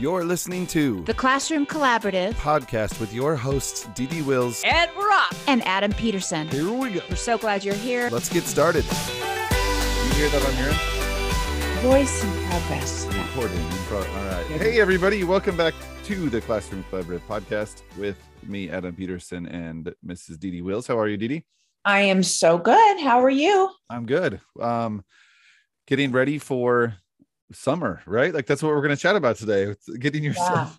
You're listening to The Classroom Collaborative podcast with your hosts, Dee Dee Wills. Ed Rock. and Adam Peterson. Here we go. We're so glad you're here. Let's get started. You hear that on your end? Voice in progress. Recording in pro- All right. Hey, everybody. Welcome back to the Classroom Collaborative podcast with me, Adam Peterson, and Mrs. Dee Dee Wills. How are you, Dee Dee? I am so good. How are you? I'm good. Um, getting ready for summer, right? Like that's what we're going to chat about today. Getting yourself.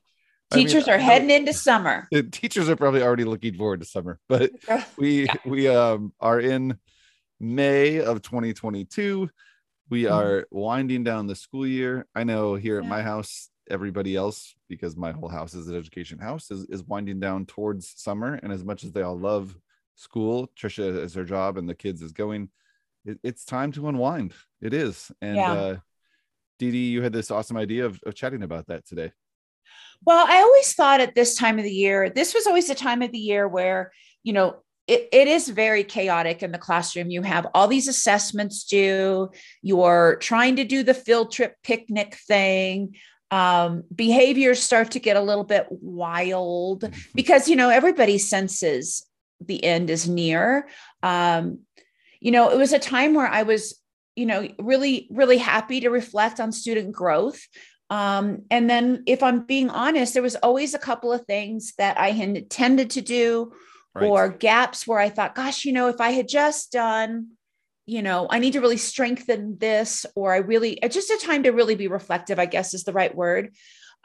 Teachers I are heading into summer. teachers are probably already looking forward to summer, but we Yeah. we um are in May of 2022. We Mhm. are winding down the school year. I know here at my house, everybody else, because my whole house is an education house, is, is winding down towards summer. And as much as they all love school, Trisha is her job and the kids is going, it, it's time to unwind. It is. And Yeah. uh Dee Dee, you had this awesome idea of, of chatting about that today. Well, I always thought at this time of the year, this was always the time of the year where, you know, it, it is very chaotic in the classroom. You have all these assessments due, you're trying to do the field trip picnic thing. Um, behaviors start to get a little bit wild because, you know, everybody senses the end is near. Um, you know, it was a time where I was, you know, really, really happy to reflect on student growth. Um, and then, if I'm being honest, there was always a couple of things that I had tended to do Right. or gaps where I thought, gosh, you know, if I had just done, you know, I need to really strengthen this, or I really, it's just a time to really be reflective, I guess is the right word.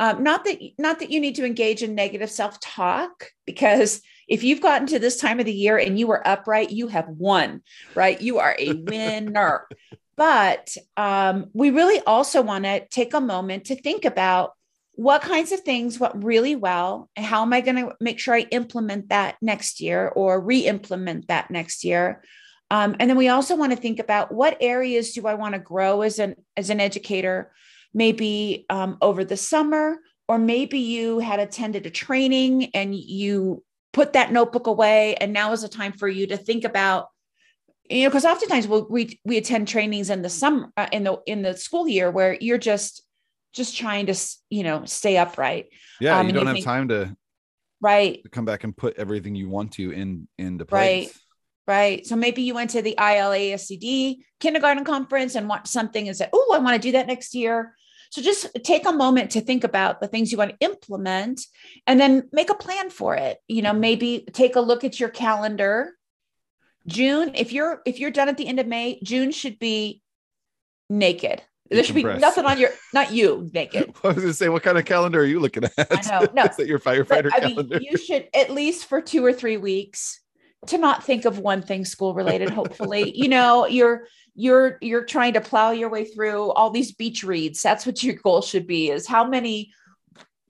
Um, not that, not that you need to engage in negative self-talk, because if you've gotten to this time of the year and you are upright, you have won, right? You are a winner. but um, we really also want to take a moment to think about what kinds of things went really well and how am i going to make sure i implement that next year or re-implement that next year um, and then we also want to think about what areas do i want to grow as an as an educator maybe um, over the summer or maybe you had attended a training and you put that notebook away and now is a time for you to think about you know because oftentimes we'll, we we attend trainings in the summer uh, in the in the school year where you're just just trying to you know stay upright. Yeah, Um, you don't you have think- time to right. to come back and put everything you want to in into place. right. Right. So maybe you went to the ilascd kindergarten conference and watched something and said oh i want to do that next year so just take a moment to think about the things you want to implement and then make a plan for it you know maybe take a look at your calendar june if you're if you're done at the end of may june should be naked there should be nothing on your not you naked I was gonna say, what kind of calendar are you looking at? I know, no. Is that your But, firefighter I mean, calendar? you should at least for two or three weeks to not think of one thing school related. Hopefully, you know you're you're you're trying to plow your way through all these beach reads. That's what your goal should be: is how many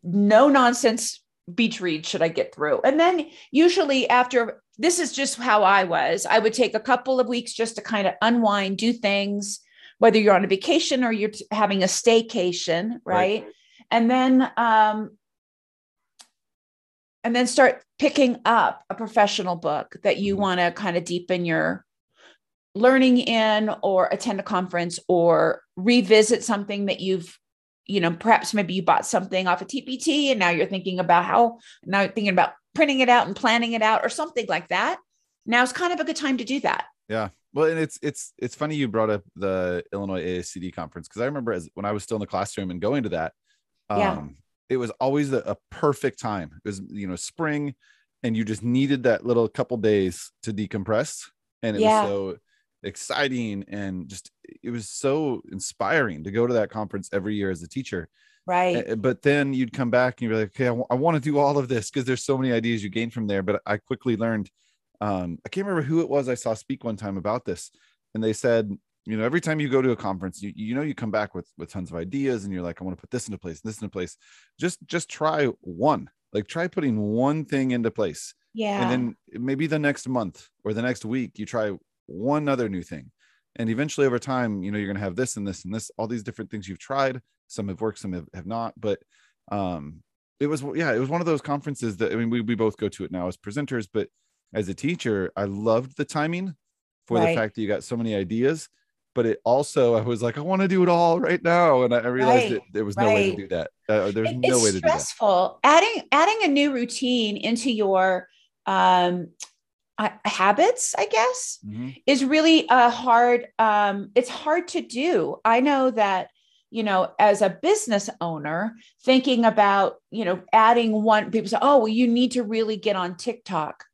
no nonsense beach reads should I get through? And then usually after this is just how I was. I would take a couple of weeks just to kind of unwind, do things, whether you're on a vacation or you're having a staycation, Right. right? And then um, and then start picking up a professional book that you Mhm. want to kind of deepen your learning in or attend a conference or revisit something that you've you know perhaps maybe you bought something off a tpt and now you're thinking about how now you're thinking about printing it out and planning it out or something like that now's kind of a good time to do that Yeah. Well, and it's it's it's funny you brought up the Illinois ASCD conference because I remember as when I was still in the classroom and going to that, um, Yeah. It was always a, a perfect time. It was you know spring, and you just needed that little couple days to decompress, and it Yeah. was so exciting and just it was so inspiring to go to that conference every year as a teacher. right but then you'd come back and you're like, okay, I want to do all of this because there's so many ideas you gain from there. But I quickly learned, um, I can't remember who it was I saw speak one time about this, and they said, you know, every time you go to a conference, you you know you come back with with tons of ideas, and you're like, I want to put this into place, and this into place. Just just try one, like try putting one thing into place, yeah. and then maybe the next month or the next week you try one other new thing. And eventually over time you know you're going to have this and this and this all these different things you've tried. Some have worked some have, have not. But um it was yeah it was one of those conferences that i mean we, we both go to it now as presenters but as a teacher i loved the timing for Right. the fact that you got so many ideas but it also I was like, I want to do it all right now, and I, I realized Right, that there was no way to do that. Uh, there's It- no way to do that. stressful. Adding adding a new routine into your um, uh, habits, I guess, Mhm. is really a hard. Um, it's hard to do. I know that you know as a business owner thinking about you know adding one people say oh well you need to really get on tiktok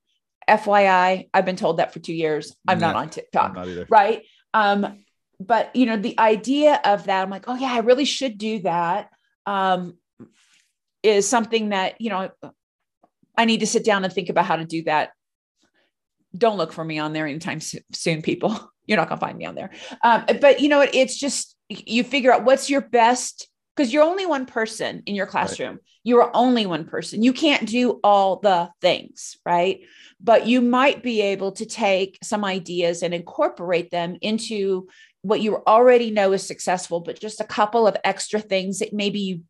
fyi i've been told that for two years i'm not on tiktok not either. right um but you know the idea of that i'm like oh yeah i really should do that um is something that you know i need to sit down and think about how to do that. Don't look for me on there anytime soon people. You're not going to find me on there. Um, but you know what it's just you figure out what's your best because you're only one person in your classroom. You are only one person. You can't do all the things right? But you might be able to take some ideas and incorporate them into what you already know is successful but just a couple of extra things that maybe you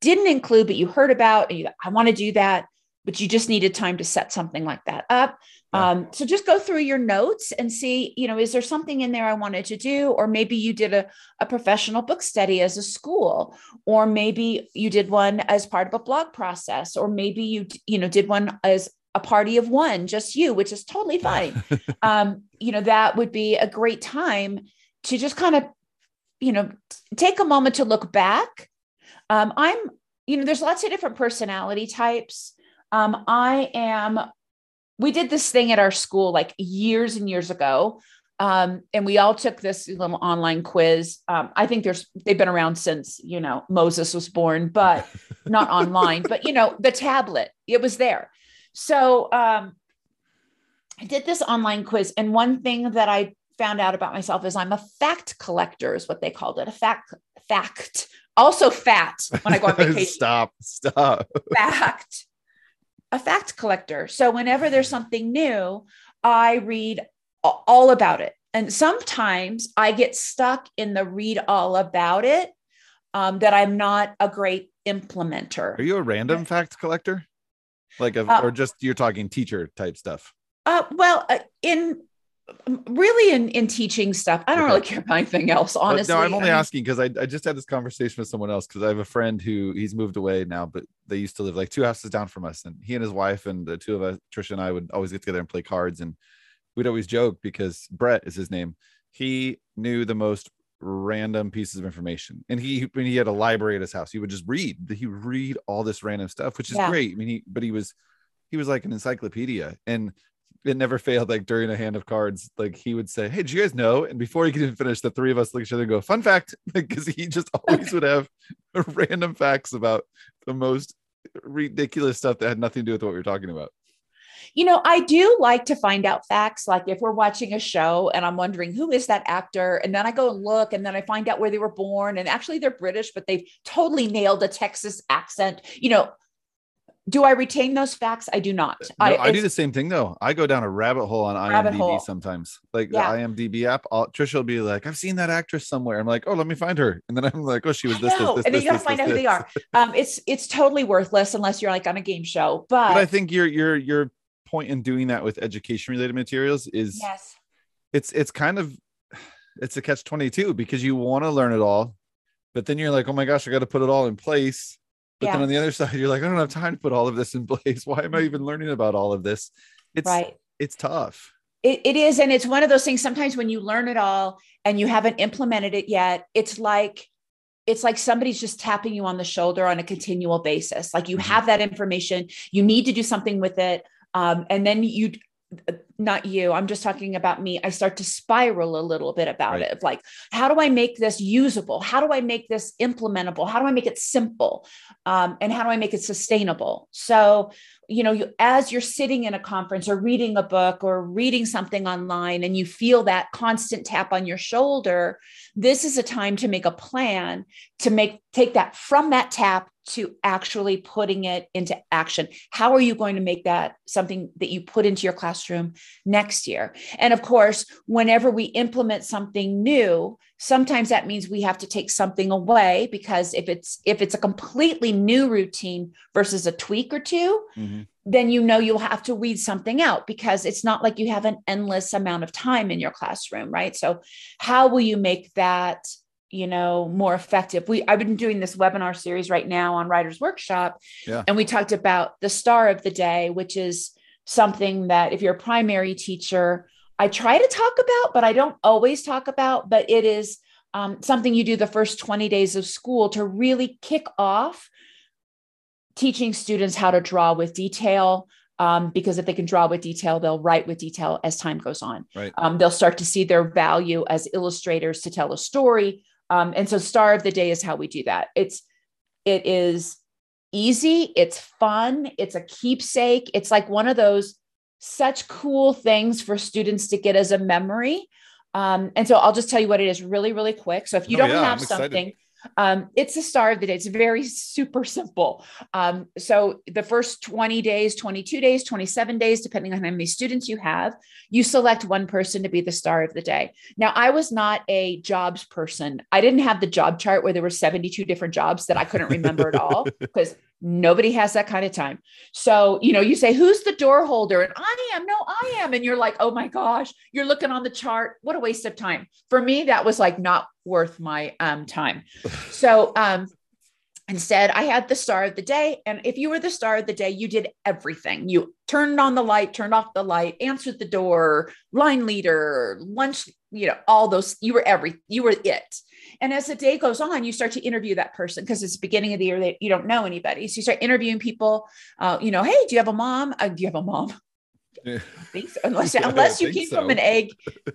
didn't include but you heard about and you i want to do that but you just needed time to set something like that up. Yeah. um, so just go through your notes and see you know is there something in there i wanted to do? Or maybe you did a, a professional book study as a school or maybe you did one as part of a blog process or maybe you you know did one as a party of one just you which is totally fine. Um, you know that would be a great time to just kind of you know take a moment to look back. Um, i'm you know there's lots of different personality types. Um, i am we did this thing at our school like years and years ago. Um, and we all took this little online quiz. Um, i think there's they've been around since you know moses was born but not online but you know the tablet it was there. So um, i did this online quiz and one thing that i found out about myself is i'm a fact collector is what they called it a fact fact also fat when i go on vacation stop, stop. fact a fact collector so whenever there's something new i read all about it and sometimes i get stuck in the read all about it um, that i'm not a great implementer Are you a random fact collector? Like, a, Uh, or just you're talking teacher type stuff? uh, well uh, in really in in teaching stuff i don't Okay. really care about anything else honestly no, I'm only I mean, asking because I, I just had this conversation with someone else because I have a friend who he's moved away now, but they used to live like two houses down from us. And he and his wife and the two of us, Trisha and I, would always get together and play cards. And we'd always joke because Brett is his name. He knew the most random pieces of information. And he when he had a library at his house, he would just read. He would read all this random stuff, which is Yeah. great. I mean, he but he was he was like an encyclopedia. And it never failed like during a hand of cards like he would say hey did you guys know and before he could even finish the three of us look at each other and go fun fact because he just always would have random facts about the most ridiculous stuff that had nothing to do with what we were talking about You know, I do like to find out facts. Like if we're watching a show and I'm wondering who is that actor, and then I go and look, and then I find out where they were born, and actually they're British, but they've totally nailed a Texas accent. You know, do I retain those facts? I do not. no, I, do the same thing though i go down a rabbit hole on imdb hole. sometimes like Yeah. the imdb app I'll, trisha will be like i've seen that actress somewhere i'm like oh let me find her and then i'm like oh she was this this this and then you gotta this, find this, out who they are. Um, it's it's totally worthless unless you're like on a game show. But, but i think your your your point in doing that with education related materials is yes, it's it's kind of it's a catch 22 because you want to learn it all but then you're like oh my gosh i got to put it all in place but then on the other side you're like i don't have time to put all of this in place why am i even learning about all of this it's right. it's tough It, it is. And it's one of those things sometimes when you learn it all and you haven't implemented it yet, it's like, it's like somebody's just tapping you on the shoulder on a continual basis. Like you Mhm. have that information, you need to do something with it. Um, and then you, not you, I'm just talking about me. I start to spiral a little bit about Right. it of like, how do I make this usable? How do I make this implementable? How do I make it simple? Um, and how do I make it sustainable? So, you know, you, as you're sitting in a conference or reading a book or reading something online and you feel that constant tap on your shoulder, this is a time to make a plan to make take that from that tap to actually putting it into action. How are you going to make that something that you put into your classroom next year? And of course, whenever we implement something new, sometimes that means we have to take something away because if it's if it's a completely new routine versus a tweak or 2 mm-hmm. then you know you'll have to weed something out because it's not like you have an endless amount of time in your classroom, right? So how will you make that you know more effective we i've been doing this webinar series right now on writers workshop yeah. and we talked about the star of the day which is something that if you're a primary teacher i try to talk about but i don't always talk about but it is um, something you do the first 20 days of school to really kick off teaching students how to draw with detail um, because if they can draw with detail, they'll write with detail as time goes on. Right. Um, they'll start to see their value as illustrators to tell a story, um, and so star of the day is how we do that. It's it is easy, it's fun, it's a keepsake. It's like one of those such cool things for students to get as a memory. Um, and so I'll just tell you what it is really, really quick. So if you oh, don't yeah, have something, um, it's the star of the day. It's very super simple. Um, so the first 20 days, 22 days, 27 days, depending on how many students you have, you select one person to be the star of the day. Now, I was not a jobs person. I didn't have the job chart where there were 72 different jobs that I couldn't remember at all because Nobody has that kind of time. So, you know, you say, Who's the door holder? And I am, no, I am. And you're like, Oh my gosh, you're looking on the chart. What a waste of time. For me, that was like not worth my um, time. So, um, Instead, I had the star of the day. And if you were the star of the day, you did everything. You turned on the light, turned off the light, answered the door, line leader, lunch, you know, all those, you were every, you were it. And as the day goes on, you start to interview that person because it's the beginning of the year that you don't know anybody. So you start interviewing people. Uh, you know, hey, do you have a mom? Uh, do you have a mom? So. Unless, unless you came so. from an egg,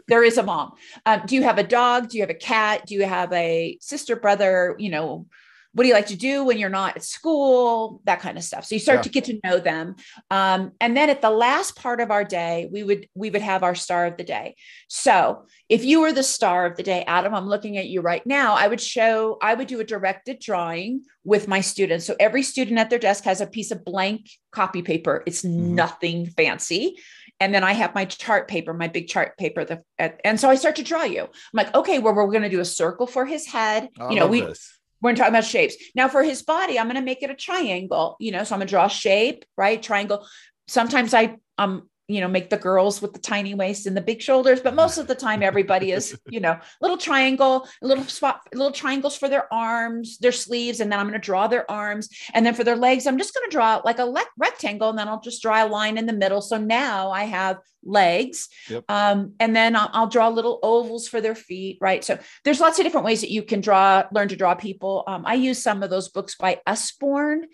there is a mom. Um, do you have a dog? Do you have a cat? Do you have a sister, brother? You know, what do you like to do when you're not at school that kind of stuff so you start yeah. to get to know them um, and then at the last part of our day we would we would have our star of the day so if you were the star of the day adam i'm looking at you right now i would show i would do a directed drawing with my students so every student at their desk has a piece of blank copy paper it's mm-hmm. nothing fancy and then I have my chart paper, my big chart paper. The, and so I start to draw you. I'm like, okay, well, we're going to do a circle for his head. I you know, we this we're talking about shapes. Now for his body, I'm going to make it a triangle, you know, so I'm going to draw a shape, right? Triangle. Sometimes I, um, you know, make the girls with the tiny waist and the big shoulders, but most of the time everybody is, you know, little triangle, little spot, little triangles for their arms, their sleeves, and then I'm going to draw their arms. And then for their legs, I'm just going to draw like a le- rectangle, and then I'll just draw a line in the middle. So now I have legs. Yep. Um, and then I'll, I'll, draw little ovals for their feet, right? So there's lots of different ways that you can draw, learn to draw people. Um, I use some of those books by Usborne.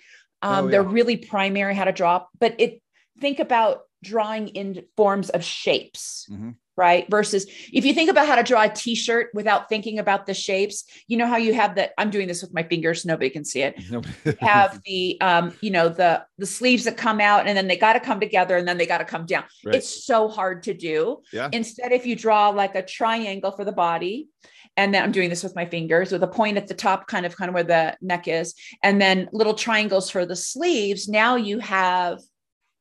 Um, oh, yeah. They're really primary how to draw, but it think about drawing in forms of shapes. Mm-hmm right? Versus if you think about how to draw a t-shirt without thinking about the shapes, you know how you have that I'm doing this with my fingers, nobody can see it. have the um, you know, the the sleeves that come out and then they got to come together and then they got to come down. Right. It's so hard to do. Yeah. Instead if you draw like a triangle for the body, and then I'm doing this with my fingers with a point at the top, kind of kind of where the neck is, and then little triangles for the sleeves. Now you have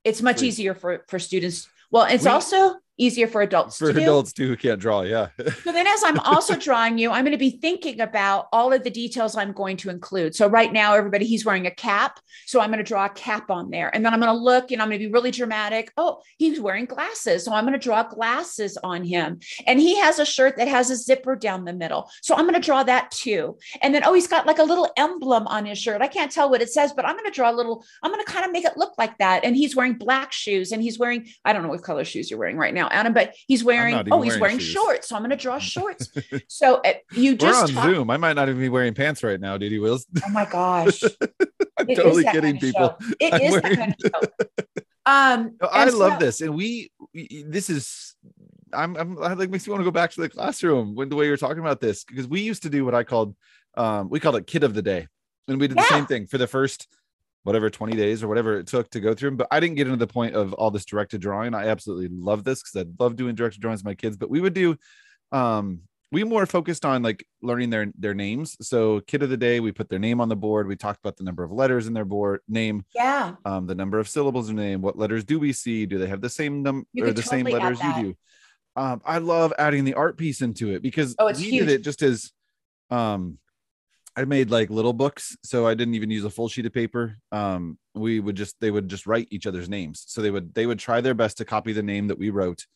it's much Please. easier for for students. Well, it's we, also easier for adults for to adults do. too who can't draw yeah. So then as i'm also drawing you i'm going to be thinking about all of the details i'm going to include. So right now everybody he's wearing a cap so i'm going to draw a cap on there. And then i'm going to look and i'm going to be really dramatic. Oh he's wearing glasses so i'm going to draw glasses on him. And he has a shirt that has a zipper down the middle so i'm going to draw that too. And then oh he's got like a little emblem on his shirt. I can't tell what it says but i'm going to draw a little i'm going to kind of make it look like that. And he's wearing black shoes and he's wearing i don't know what color shoes you're wearing right now Adam, but he's wearing oh, he's wearing, wearing shorts. So I'm going to draw shorts. so uh, you just We're on talk- Zoom. I might not even be wearing pants right now, Dee Dee Wills. Oh my gosh. I'm it totally kidding people. Show. It I'm is wearing... that kind of show. Um, I love so- this, and we, we this is I'm, I'm like makes me want to go back to the classroom when the way you're talking about this because we used to do what I called um we called it kid of the day and we did yeah. the same thing for the first whatever 20 days or whatever it took to go through them. But I didn't get into the point of all this directed drawing. I absolutely love this because I love doing directed drawings with my kids. But we would do um we more focused on like learning their their names. So kid of the day, we put their name on the board. We talked about the number of letters in their board name, Yeah. um, the number of syllables in name. What letters do we see? Do they have the same number or the same totally add letters you do? Um, I love adding the art piece into it because Oh, it's we huge. did it just as um I made like little books, so I didn't even use a full sheet of paper. Um, we would just they would just write each other's names. So they would they would try their best to copy the name that we wrote.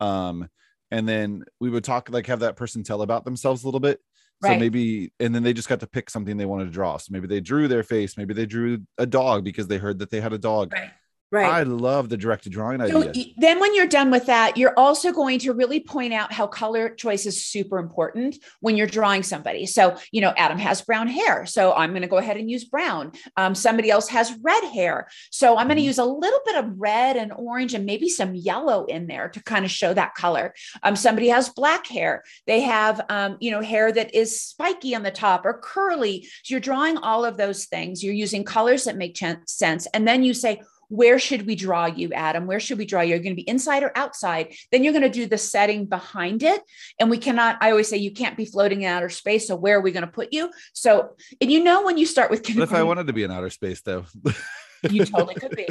Um, and then we would talk like have that person tell about themselves a little bit. So Right. maybe and then they just got to pick something they wanted to draw. So maybe they drew their face, maybe they drew a dog because they heard that they had a dog. Right. Right. I love the directed drawing idea. then when you're done with that, you're also going to really point out how color choice is super important when you're drawing somebody. So, you know, Adam has brown hair. So I'm going to go ahead and use brown. Um, somebody else has red hair. So I'm going to Mhm. use a little bit of red and orange and maybe some yellow in there to kind of show that color. Um, somebody has black hair. They have, um, you know, hair that is spiky on the top or curly. So you're drawing all of those things. You're using colors that make ch- sense. And then you say, where should we draw you, Adam? Where should we draw you? You're going to be inside or outside. Then you're going to do the setting behind it. And we cannot, I always say, you can't be floating in outer space. So where are we going to put you? So, and you know, when you start with What if I wanted to be in outer space though? you totally could be.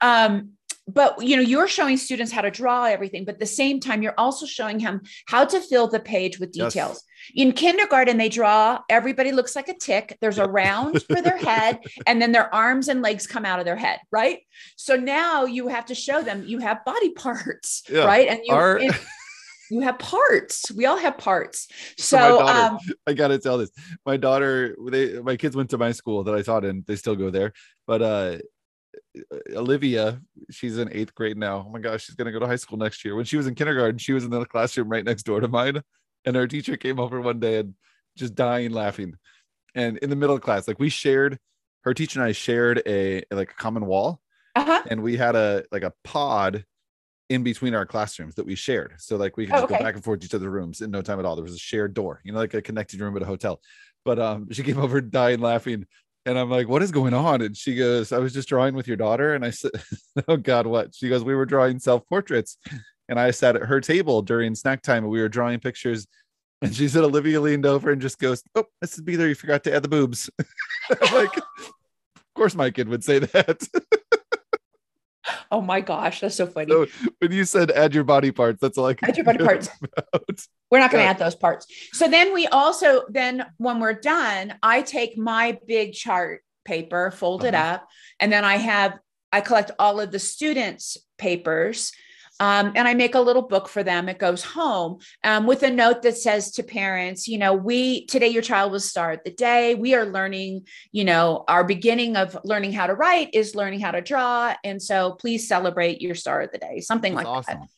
Um, but you know, you're showing students how to draw everything, but at the same time, you're also showing him how to fill the page with Yes. details. In kindergarten, they draw, everybody looks like a tick. There's a round for their head, and then their arms and legs come out of their head, right? So now you have to show them you have body parts, Yeah. right? And you Our- and you have parts. We all have parts. So So, daughter- um, I gotta tell this. My daughter, they my kids went to my school that I taught in. They still go there, but uh Olivia, she's in eighth grade now. Oh my gosh, she's gonna go to high school next year. When she was in kindergarten, she was in the classroom right next door to mine, and our teacher came over one day and just dying laughing. And in the middle of class, like we shared, her teacher and I shared a like a common wall, uh-huh. and we had a like a pod in between our classrooms that we shared. So like we could Oh, okay. go back and forth to each other's rooms in no time at all. There was a shared door, you know, like a connected room at a hotel. But um, she came over dying laughing, and I'm like, "What is going on?" And she goes, "I was just drawing with your daughter." And I said, "Oh God, what?" She goes, "We were drawing self portraits." And I sat at her table during snack time, and we were drawing pictures. And she said, Olivia leaned over and just goes, "Oh, this would be there. you forgot to add the boobs." I'm like, of course, my kid would say that. Oh my gosh, that's so funny. So when you said add your body parts, that's all I could Add your body parts. about. We're not going to add those parts. So then we also then when we're done, I take my big chart paper, fold it Uh-huh. up, and then I have I collect all of the students' papers. Um, and I make a little book for them. It goes home um, with a note that says to parents, you know, we today your child will start the day. We are learning, you know, our beginning of learning how to write is learning how to draw. And so please celebrate your star of the day, something That's like that awesome.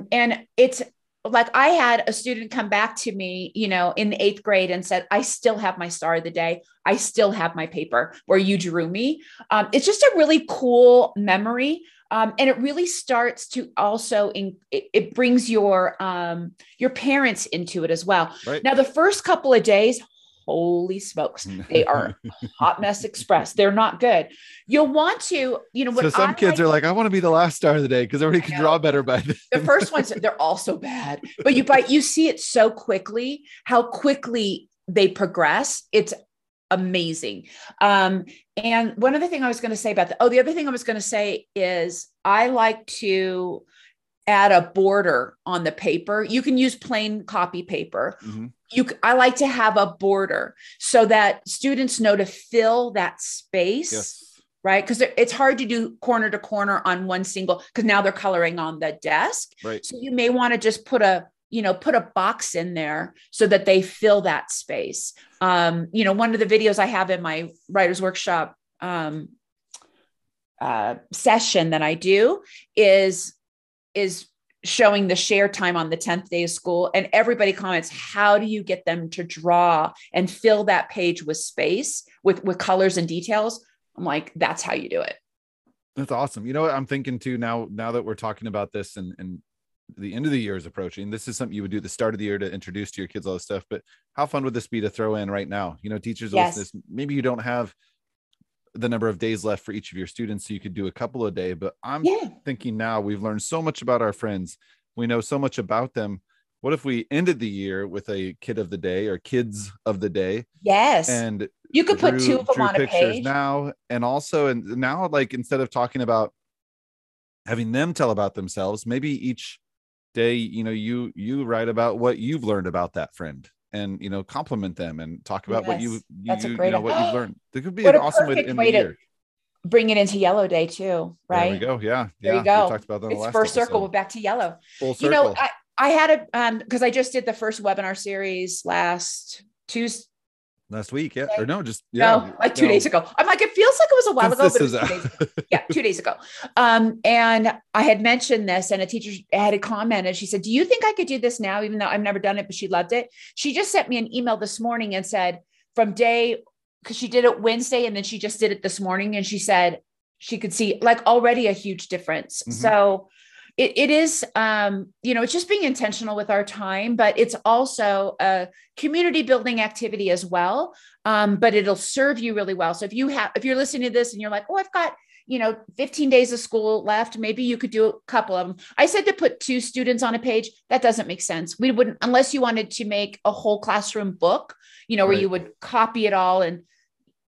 um, and it's like I had a student come back to me, you know, in the eighth grade and said, I still have my star of the day. I still have my paper where you drew me. Um, it's just a really cool memory. Um, and it really starts to also in, it, it brings your um, your parents into it as well. Right. Now, the first couple of days, holy smokes, they are hot mess express. They're not good. You'll want to, you know, so some I kids like- are like, I want to be the last star of the day because everybody can draw better by then. the first ones they're all so bad but you but you see it so quickly how quickly they progress it's amazing um and one other thing i was going to say about the oh the other thing i was going to say is i like to add a border on the paper you can use plain copy paper Mhm. You i like to have a border so that students know to fill that space Yes. right? Because it's hard to do corner to corner on one single, because now they're coloring on the desk. Right. So you may want to just put a, you know, put a box in there so that they fill that space. Um, you know, one of the videos I have in my writer's workshop um, uh, session that I do is is showing the share time on the 10th day of school and everybody comments how do you get them to draw and fill that page with space with with colors and details i'm like that's how you do it That's awesome. You know what I'm thinking too now, now that we're talking about this and, and the end of the year is approaching, this is something you would do at the start of the year to introduce to your kids all this stuff. But how fun would this be to throw in right now? You know, teachers, Yes. this, maybe you don't have the number of days left for each of your students, so you could do a couple a day. But I'm yeah thinking now we've learned so much about our friends. We know so much about them. what if we ended the year with a kid of the day or kids of the day Yes. and you could put two of them drew on a page. now and also and now like instead of talking about having them tell about themselves maybe each day you know you you write about what you've learned about that friend and you know compliment them and talk about what you you, you, you know what you've learned there could be What an awesome way to end way the year Bring it into yellow day too, right? there we go yeah There yeah you go. we talked about that It's last first circle. We're back to yellow. full circle You know, I, I had a um because I just did the first webinar series last Tuesday. last week yeah or no just yeah no, like two no. days ago. I'm like, it feels was a while ago, but it is was two days ago. yeah, two days ago. Um, and I had mentioned this, and a teacher had a comment, and she said, "Do you think I could do this now?" Even though I've never done it, but she loved it. She just sent me an email this morning and said, from day because she did it Wednesday, and then she just did it this morning, and she said she could see like already a huge difference. Mhm. So. It, it is um you know it's just being intentional with our time but it's also a community building activity as well um, but it'll serve you really well. So if you have, if you're listening to this and you're like, oh, I've got, you know, 15 days of school left, maybe you could do a couple of them. I said to put two students on a page. That doesn't make sense. We wouldn't, unless you wanted to make a whole classroom book, you know, where you would copy it all and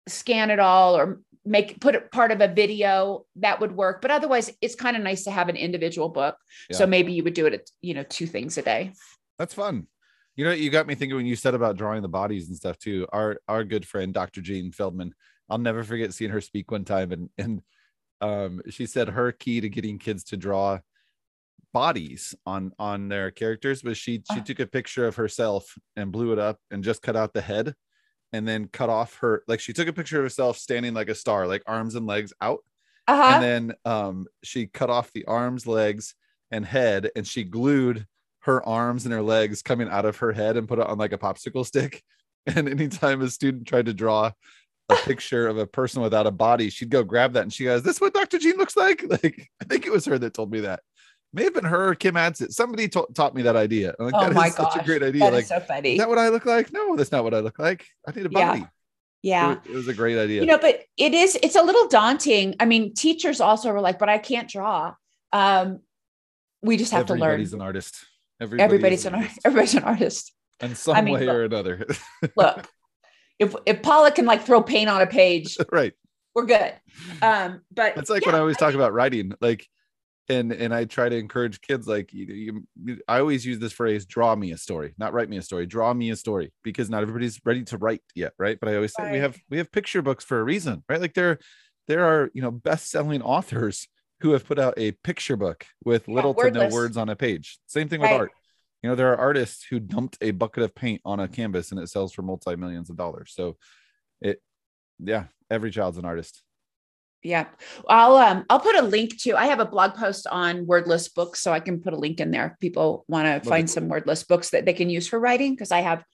scan it all or make put it part of a video that would work but otherwise it's kind of nice to have an individual book so maybe you would do it at you know two things a day That's fun. You know, you got me thinking when you said about drawing the bodies and stuff too. Our our good friend Dr. Jean Feldman, I'll never forget seeing her speak one time, and and um, she said her key to getting kids to draw bodies on on their characters was she she Oh. took a picture of herself and blew it up and just cut out the head, and then cut off her like she took a picture of herself standing like a star, like arms and legs out, uh-huh. And then um she cut off the arms legs and head and she glued her arms and her legs coming out of her head and put it on like a popsicle stick. And anytime a student tried to draw a picture of a person without a body she'd go grab that and she goes this is what dr jean looks like? Like i think it was her that told me that may have been her or kim adsit somebody ta- taught me that idea. Like, oh that is my such gosh a great idea. That is like so funny. Is that what i look like? No that's not what i look like. I need a Yeah. body. Yeah. It, was, it was a great idea. You know but it is it's a little daunting. I mean teachers also were like but i can't draw. Um we just have to learn. Everybody's an artist. Everybody everybody's an artist. everybody's an artist. In some I mean, way look. or another. look if if paula can like throw paint on a page right. we're good. Um but It's like yeah, when I always talk about writing, like, and and I try to encourage kids, like, you, you, I always use this phrase: "Draw me a story," not write me a story. Draw me a story, because not everybody's ready to write yet, right? But I always say we have we have picture books for a reason, right? Like there there are you know best selling authors who have put out a picture book with Yeah, little to no words on a page. Same thing with Right. art. You know, there are artists who dumped a bucket of paint on a canvas and it sells for multi millions of dollars. So, it, yeah, every child's an artist. Yeah i'll um i'll put a link to i have a blog post on wordless books so i can put a link in there if people want to find some wordless books that they can use for writing because i have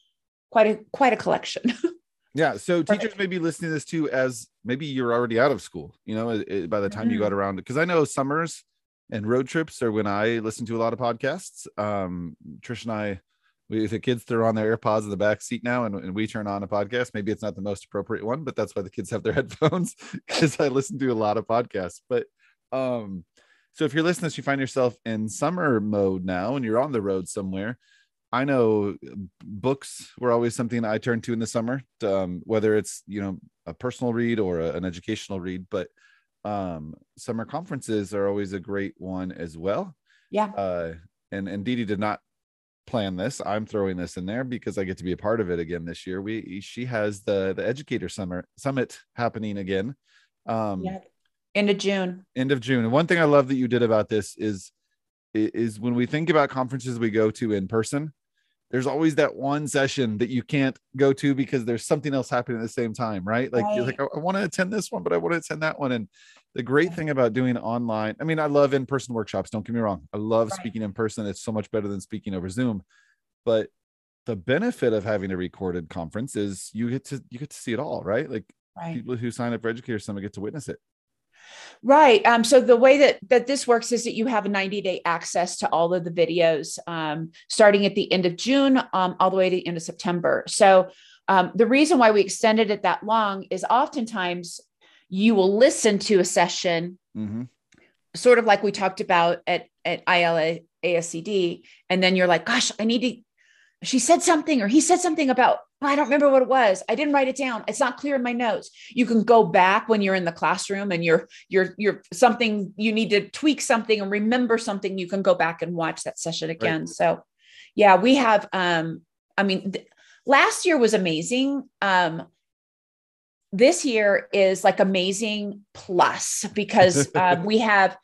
quite a quite a collection Yeah. So Perfect. teachers may be listening to this too, as maybe you're already out of school, you know, it- by the time you Mm-hmm. got around, because I know summers and road trips are when I listen to a lot of podcasts. Um, Trish and I, we, if the kids throw on their AirPods in the back seat now and, and we turn on a podcast, maybe it's not the most appropriate one, but that's why the kids have their headphones because I listen to a lot of podcasts. But um, so if you're listening this, you find yourself in summer mode now and you're on the road somewhere. I know books were always something I turned to in the summer, um, whether it's you know a personal read or a- an educational read. But um, summer conferences are always a great one as well. yeah Uh, and and Dee did not plan this. I'm throwing this in there because I get to be a part of it again this year. We she has the the educator summer summit happening again. Um, yeah into june end of June. And one thing I love that you did about this is is when we think about conferences we go to in person, there's always that one session that you can't go to because there's something else happening at the same time, right? Like you're like, Right. I, want to attend this one, but I want to attend that one. And the great thing about doing online, I mean, I love in-person workshops. Don't get me wrong. I love Right. speaking in person. It's so much better than speaking over Zoom. But the benefit of having a recorded conference is you get to you get to see it all, right? Like right people who sign up for Educator Summit get to witness it. Right. Um, so the way that that this works is that you have a 90 day access to all of the videos, um, starting at the end of June, um, all the way to the end of September. So um, the reason why we extended it that long is oftentimes you will listen to a session, hmm sort of like we talked about at at ILA ASCD, and then you're like, gosh, I need to. She said something, or he said something about. I don't remember what it was. I didn't write it down. It's not clear in my notes. You can go back when you're in the classroom and you're you're you're something you need to tweak something and remember something. You can go back and watch that session again. Right. So, yeah, we have. Um, I mean, th- last year was amazing. Um, this year is like amazing plus because uh, we have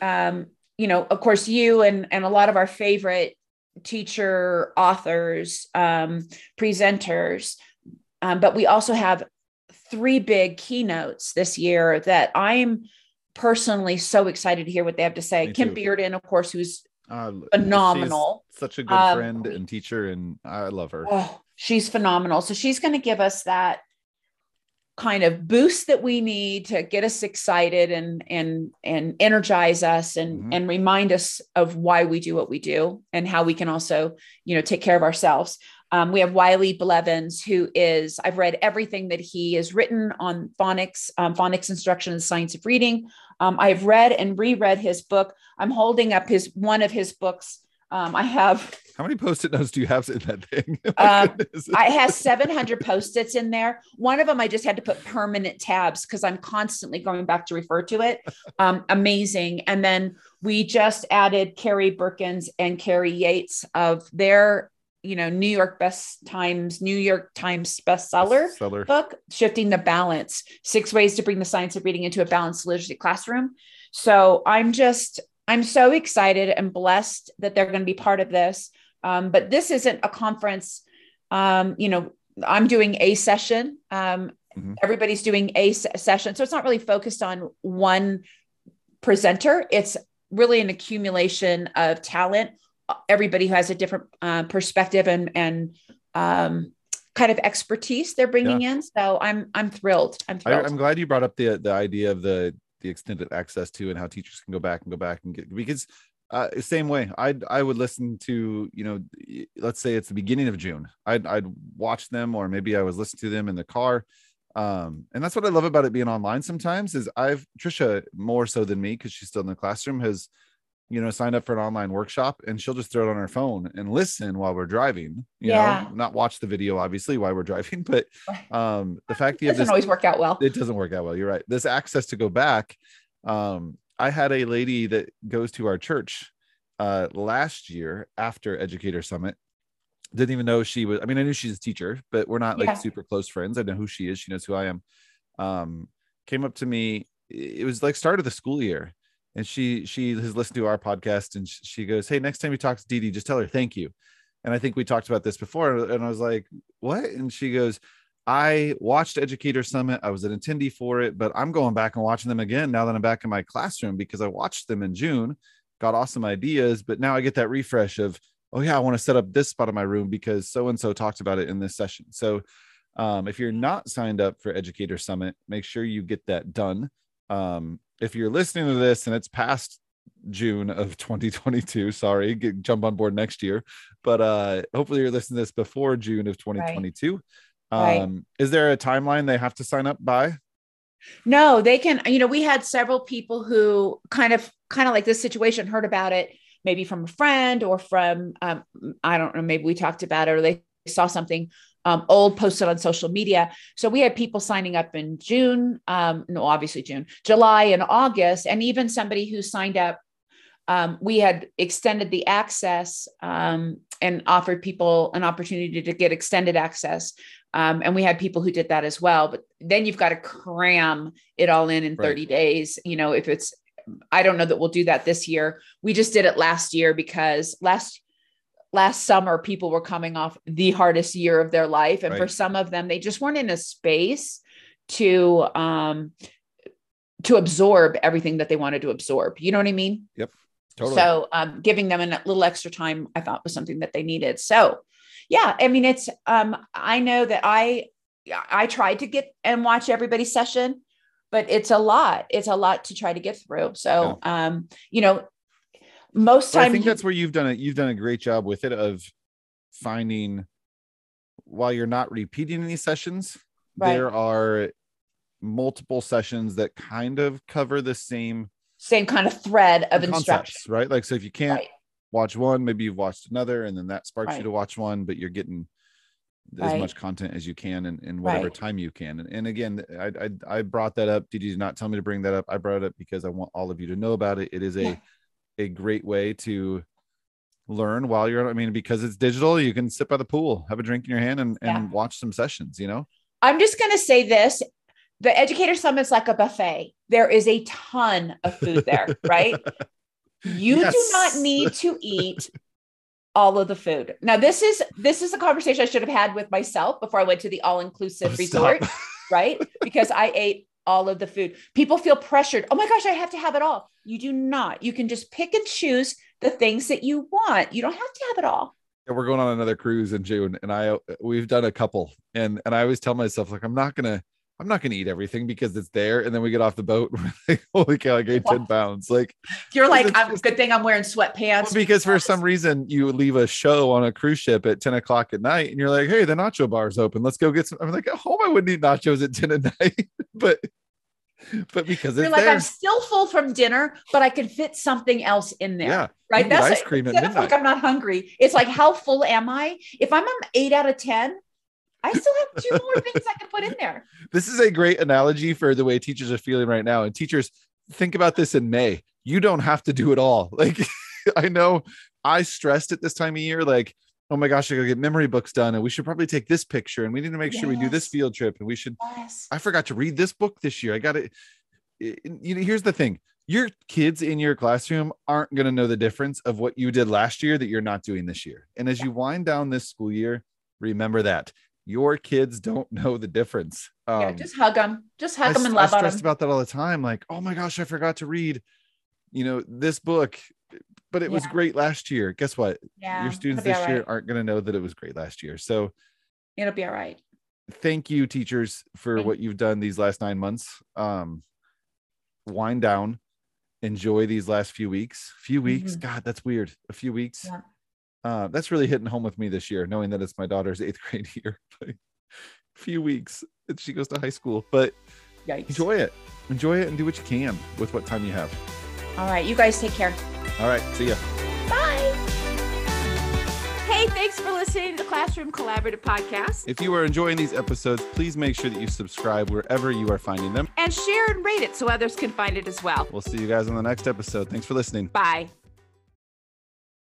um, you know of course you and and a lot of our favorite teacher authors um, presenters um, but we also have three big keynotes this year that i'm personally so excited to hear what they have to say. Kim bearden of course who's uh, phenomenal. such a good um, friend and teacher and i love her. Oh, she's phenomenal. So she's going to give us that kind of boost that we need to get us excited and and and energize us and mm-hmm. and remind us of why we do what we do and how we can also you know take care of ourselves um, we have wiley blevins who is i've read everything that he has written on phonics um, phonics instruction and science of reading um, i've read and reread his book i'm holding up his one of his books um, I have. How many post-it notes do you have in that thing? um, I have 700 post-its in there. One of them I just had to put permanent tabs because I'm constantly going back to refer to it. Um, amazing. And then we just added Carrie Burkins and Kari Yates of their, you know, New York Best Times, New York Times bestseller, bestseller book, Shifting the Balance: Six Ways to Bring the Science of Reading into a Balanced Literacy Classroom. So I'm just I'm so excited and blessed that they're going to be part of this. Um, but this isn't a conference. Um, you know, I'm doing a session. Um, mm-hmm. Everybody's doing a session. So it's not really focused on one presenter. It's really an accumulation of talent. Everybody who has a different uh, perspective and, and um, kind of expertise they're bringing yeah. in. So I'm I'm thrilled. I'm thrilled. I, am glad you brought up the the idea of the the extended access to and how teachers can go back and go back and get because uh, same way i i would listen to you know let's say it's the beginning of june i'd i'd watch them or maybe i was listening to them in the car um and that's what i love about it being online sometimes is i've trisha more so than me because she's still in the classroom has you know, signed up for an online workshop and she'll just throw it on her phone and listen while we're driving, you yeah. know, not watch the video obviously while we're driving, but um the fact that it doesn't this, always work out well. It doesn't work out well. You're right. This access to go back. Um, I had a lady that goes to our church uh last year after Educator Summit. Didn't even know she was, I mean, I knew she's a teacher, but we're not like yeah. super close friends. I know who she is, she knows who I am. Um, came up to me, it was like start of the school year and she she has listened to our podcast and she goes hey next time you talk to Dee Dee, just tell her thank you and i think we talked about this before and i was like what and she goes i watched educator summit i was an attendee for it but i'm going back and watching them again now that i'm back in my classroom because i watched them in june got awesome ideas but now i get that refresh of oh yeah i want to set up this spot in my room because so and so talked about it in this session so um, if you're not signed up for educator summit make sure you get that done um, if you're listening to this and it's past June of 2022, sorry, get, jump on board next year. But uh hopefully you're listening to this before June of 2022. Right. Um, right. is there a timeline they have to sign up by? No, they can, you know, we had several people who kind of kind of like this situation heard about it maybe from a friend or from um, I don't know, maybe we talked about it or they saw something um, old posted on social media. So we had people signing up in June, um, no, obviously June, July, and August, and even somebody who signed up. Um, we had extended the access um, and offered people an opportunity to get extended access. Um, and we had people who did that as well. But then you've got to cram it all in in 30 right. days. You know, if it's, I don't know that we'll do that this year. We just did it last year because last last summer people were coming off the hardest year of their life and right. for some of them they just weren't in a space to um to absorb everything that they wanted to absorb you know what i mean yep totally. so um giving them a little extra time i thought was something that they needed so yeah i mean it's um i know that i i tried to get and watch everybody's session but it's a lot it's a lot to try to get through so yeah. um you know most times I think that's where you've done it. You've done a great job with it of finding while you're not repeating any sessions, right. there are multiple sessions that kind of cover the same same kind of thread of instruction. Right. Like so if you can't right. Watch one, maybe you've watched another, and then that sparks you to watch one, but you're getting as Right. much content as you can in, in whatever Right. time you can. And, and again, I, I I brought that up. Did you not tell me to bring that up? I brought it up because I want all of you to know about it. It is a Yeah. a great way to learn while you're. I mean, because it's digital, you can sit by the pool, have a drink in your hand, and and Yeah. watch some sessions. You know. I'm just going to say this the Educator Summit's like a buffet. There is a ton of food there, right? You do not need to eat all of the food. Now, this is this is a conversation I should have had with myself before I went to the all-inclusive Oh, resort, right? Because I ate all of the food. People feel pressured. Oh my gosh, I have to have it all. You do not. You can just pick and choose the things that you want. You don't have to have it all. Yeah, we're going on another cruise in June, and I we've done a couple, and and I always tell myself like I'm not gonna I'm not gonna eat everything because it's there, and then we get off the boat, we're like, holy cow, I gained ten pounds, like You're like, I'm just- good thing I'm wearing sweatpants. well, because for some reason you leave a show on a cruise ship at 10 o'clock at night, and you're like, hey, the nacho bar's open, let's go get some. I'm like, at home I wouldn't eat nachos at 10 at night, but but because You're it's like, there, I'm still full from dinner, but I could fit something else in there. yeah, right? That's ice cream at Instead of like. I'm not hungry. It's like how full am I? If I'm an eight out of ten, I still have two more things I can put in there. this is a great analogy for the way teachers are feeling right now. And teachers, think about this in May. You don't have to do it all. Like I know I stressed at this time of year, like, oh my gosh, I gotta get memory books done, and we should probably take this picture, and we need to make sure we do this field trip, and we should. Yes. I forgot to read this book this year. I got it. You know, here's the thing: your kids in your classroom aren't going to know the difference of what you did last year that you're not doing this year. And as you wind down this school year, remember that your kids don't know the difference. yeah, Um, just hug them. Just hug I, them and I love stressed them. about that all the time. Like, oh my gosh, I forgot to read, you know, this book, but it was great last year. Guess what? Yeah, Your students this all year aren't going to know that it was great last year. So It'll be all right. thank you, teachers, for Thank what you've done these last nine months. Um, wind down, enjoy these last few weeks. Few weeks, Mhm. God, that's weird. A few weeks. Yeah. Uh, that's really hitting home with me this year, knowing that it's my daughter's eighth grade year. Like, few weeks and she goes to high school, but Yikes. enjoy it. Enjoy it and do what you can with what time you have. All right, you guys take care. All right, see ya. Bye. Hey, thanks for listening to the Classroom Collaborative Podcast. If you are enjoying these episodes, please make sure that you subscribe wherever you are finding them. And share and rate it so others can find it as well. We'll see you guys on the next episode. Thanks for listening. Bye.